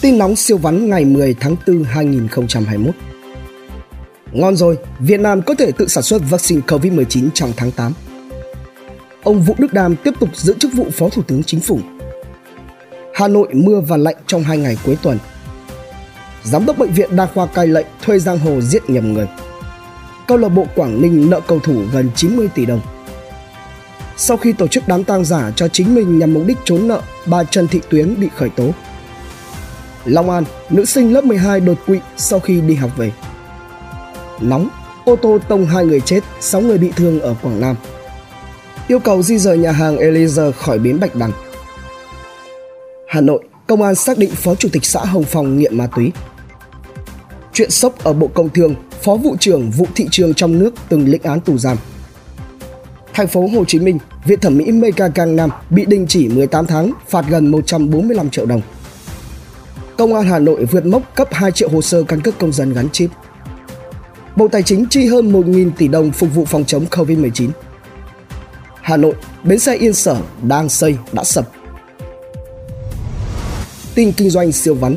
Tin nóng siêu vắn ngày 10 tháng 4 2021. Ngon rồi, Việt Nam có thể tự sản xuất vaccine COVID-19 trong tháng 8. Ông Vũ Đức Đam tiếp tục giữ chức vụ Phó Thủ tướng Chính phủ. Hà Nội mưa và lạnh trong hai ngày cuối tuần. Giám đốc bệnh viện đa khoa cai lệnh thuê giang hồ giết nhầm người. Câu lạc bộ Quảng Ninh nợ cầu thủ gần 90 tỷ đồng. Sau khi tổ chức đám tang giả cho chính mình nhằm mục đích trốn nợ, bà Trần Thị Tuyến bị khởi tố. Long An, nữ sinh lớp 12 đột quỵ sau khi đi học về. Nóng, ô tô tông hai người chết, 6 người bị thương ở Quảng Nam. Yêu cầu di rời nhà hàng Eliezer khỏi bến Bạch Đằng. Hà Nội, công an xác định Phó Chủ tịch xã Hồng Phong nghiện ma túy. Chuyện sốc ở Bộ Công Thương, Phó vụ trưởng vụ thị trường trong nước từng lĩnh án tù giam. Thành phố Hồ Chí Minh, Viện thẩm mỹ Mega Nam bị đình chỉ 18 tháng, phạt gần 145 triệu đồng. Công an Hà Nội vượt mốc cấp 2 triệu hồ sơ căn cước công dân gắn chip. Bộ Tài chính chi hơn 1.000 tỷ đồng phục vụ phòng chống Covid-19. Hà Nội, bến xe Yên Sở đang xây đã sập. Tin kinh doanh siêu vắn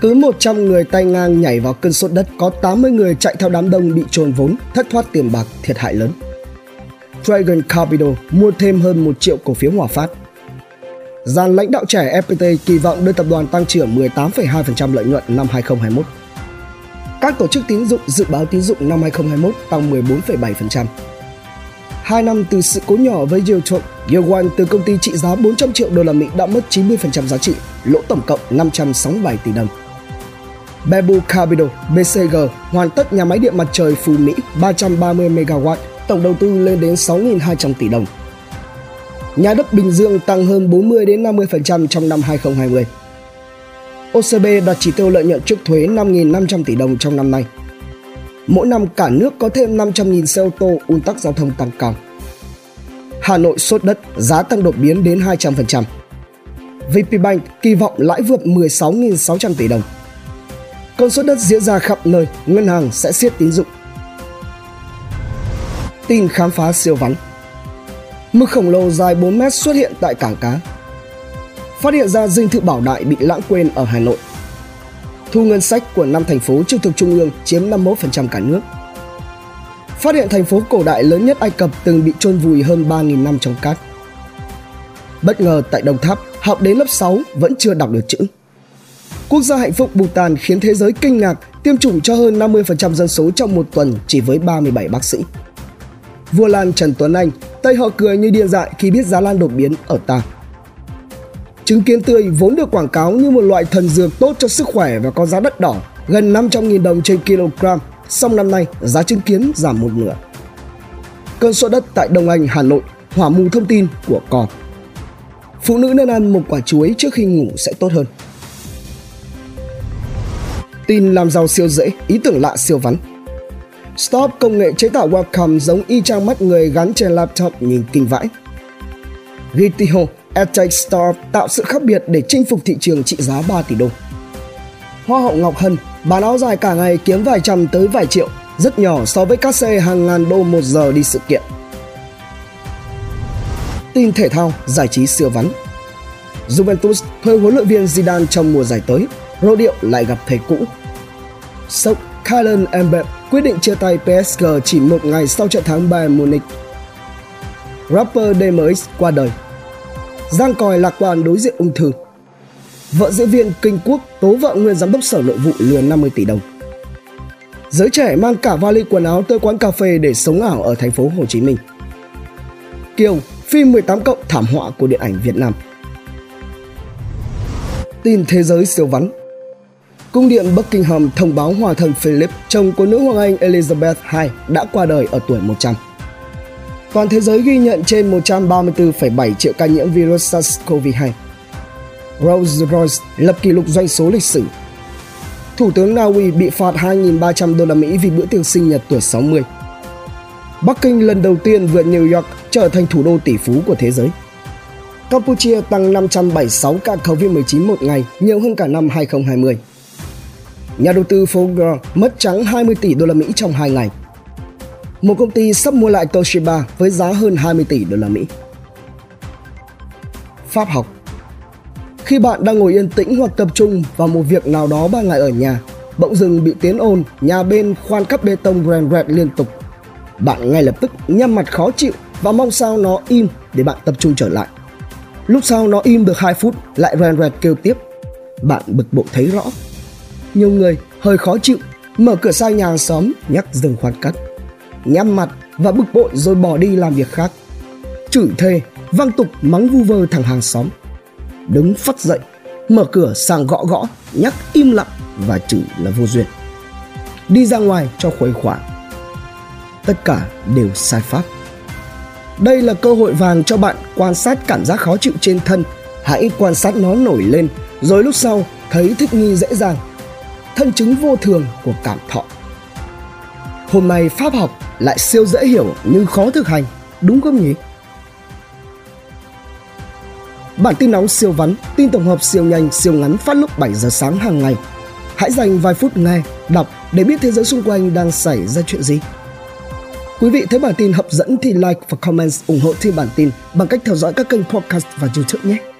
cứ 100 người tay ngang nhảy vào cơn sốt đất có 80 người chạy theo đám đông bị trồn vốn, thất thoát tiền bạc, thiệt hại lớn. Dragon Capital mua thêm hơn 1 triệu cổ phiếu Hòa Phát. Dàn lãnh đạo trẻ FPT kỳ vọng đưa tập đoàn tăng trưởng 18,2% lợi nhuận năm 2021. Các tổ chức tín dụng dự báo tín dụng năm 2021 tăng 14,7%. Hai năm từ sự cố nhỏ với Yeotrop, Yeowon từ công ty trị giá 400 triệu đô la Mỹ đã mất 90% giá trị, lỗ tổng cộng 567 tỷ đồng. Bamboo Capital BCG hoàn tất nhà máy điện mặt trời Phú Mỹ 330 MW, tổng đầu tư lên đến 6.200 tỷ đồng. Nhà đất Bình Dương tăng hơn 40 đến 50% trong năm 2020. OCB đạt chỉ tiêu lợi nhuận trước thuế 5.500 tỷ đồng trong năm nay. Mỗi năm cả nước có thêm 500.000 xe ô tô ùn tắc giao thông tăng cao. Hà Nội sốt đất, giá tăng đột biến đến 200%. VPBank kỳ vọng lãi vượt 16.600 tỷ đồng. Cơn sốt đất diễn ra khắp nơi, ngân hàng sẽ siết tín dụng. Tin khám phá siêu vắn Mực khổng lồ dài 4 mét xuất hiện tại cảng cá. Phát hiện ra dinh thự bảo đại bị lãng quên ở Hà Nội. Thu ngân sách của năm thành phố trực thuộc trung ương chiếm 51% cả nước. Phát hiện thành phố cổ đại lớn nhất Ai Cập từng bị chôn vùi hơn 3.000 năm trong cát. Bất ngờ tại Đồng Tháp, học đến lớp 6 vẫn chưa đọc được chữ. Quốc gia hạnh phúc Bhutan khiến thế giới kinh ngạc tiêm chủng cho hơn 50% dân số trong một tuần chỉ với 37 bác sĩ. Vua Lan Trần Tuấn Anh, tây họ cười như điên dại khi biết giá lan đột biến ở ta. Trứng kiến tươi vốn được quảng cáo như một loại thần dược tốt cho sức khỏe và có giá đất đỏ, gần 500.000 đồng trên kg, song năm nay giá trứng kiến giảm một nửa. Cơn sốt đất tại Đông Anh, Hà Nội, hỏa mù thông tin của cò. Phụ nữ nên ăn một quả chuối trước khi ngủ sẽ tốt hơn. Tin làm giàu siêu dễ, ý tưởng lạ siêu vắn. Stop công nghệ chế tạo webcam giống y chang mắt người gắn trên laptop nhìn kinh vãi. Gitiho, EdTech Store tạo sự khác biệt để chinh phục thị trường trị giá 3 tỷ đô. Hoa hậu Ngọc Hân bán áo dài cả ngày kiếm vài trăm tới vài triệu, rất nhỏ so với các xe hàng ngàn đô một giờ đi sự kiện. Tin thể thao, giải trí siêu vắn. Juventus thuê huấn luyện viên Zidane trong mùa giải tới, Rô Điệu lại gặp thầy cũ. Sốc Kylian Mbappé quyết định chia tay PSG chỉ một ngày sau trận thắng Bayern Munich. Rapper DMX qua đời. Giang còi lạc quan đối diện ung thư. Vợ diễn viên Kinh Quốc tố vợ nguyên giám đốc sở nội vụ lừa 50 tỷ đồng. Giới trẻ mang cả vali quần áo tới quán cà phê để sống ảo ở thành phố Hồ Chí Minh. Kiều, phim 18 cộng thảm họa của điện ảnh Việt Nam. Tin thế giới siêu vắn Cung điện Buckingham thông báo hòa thần Philip, chồng của nữ hoàng Anh Elizabeth II, đã qua đời ở tuổi 100. Toàn thế giới ghi nhận trên 134,7 triệu ca nhiễm virus SARS-CoV-2. Rolls-Royce lập kỷ lục doanh số lịch sử. Thủ tướng Na Uy bị phạt 2.300 đô la Mỹ vì bữa tiệc sinh nhật tuổi 60. Bắc Kinh lần đầu tiên vượt New York trở thành thủ đô tỷ phú của thế giới. Campuchia tăng 576 ca COVID-19 một ngày, nhiều hơn cả năm 2020. Nhà đầu tư Fogger mất trắng 20 tỷ đô la Mỹ trong 2 ngày. Một công ty sắp mua lại Toshiba với giá hơn 20 tỷ đô la Mỹ. Pháp học Khi bạn đang ngồi yên tĩnh hoặc tập trung vào một việc nào đó ban ngày ở nhà, bỗng dưng bị tiếng ồn, nhà bên khoan cắp bê tông rèn rẹt liên tục. Bạn ngay lập tức nhăn mặt khó chịu và mong sao nó im để bạn tập trung trở lại. Lúc sau nó im được 2 phút lại rèn rẹt kêu tiếp. Bạn bực bội thấy rõ. Nhiều người hơi khó chịu mở cửa sang nhà hàng xóm nhắc dừng khoan cắt. Nhăn mặt và bực bội rồi bỏ đi làm việc khác. Chửi thề, văng tục mắng vu vơ thằng hàng xóm. Đứng phát dậy, mở cửa sang gõ gõ, nhắc im lặng và chửi là vô duyên. Đi ra ngoài cho khuấy khỏa. Tất cả đều sai pháp. Đây là cơ hội vàng cho bạn quan sát cảm giác khó chịu trên thân. Hãy quan sát nó nổi lên, rồi lúc sau thấy thích nghi dễ dàng. Thân chứng vô thường của cảm thọ. Hôm nay pháp học lại siêu dễ hiểu nhưng khó thực hành, đúng không nhỉ? Bản tin nóng siêu vắn, tin tổng hợp siêu nhanh, siêu ngắn phát lúc 7 giờ sáng hàng ngày. Hãy dành vài phút nghe, đọc để biết thế giới xung quanh đang xảy ra chuyện gì. Quý vị thấy bản tin hấp dẫn thì like và comment ủng hộ thêm bản tin bằng cách theo dõi các kênh podcast và YouTube nhé.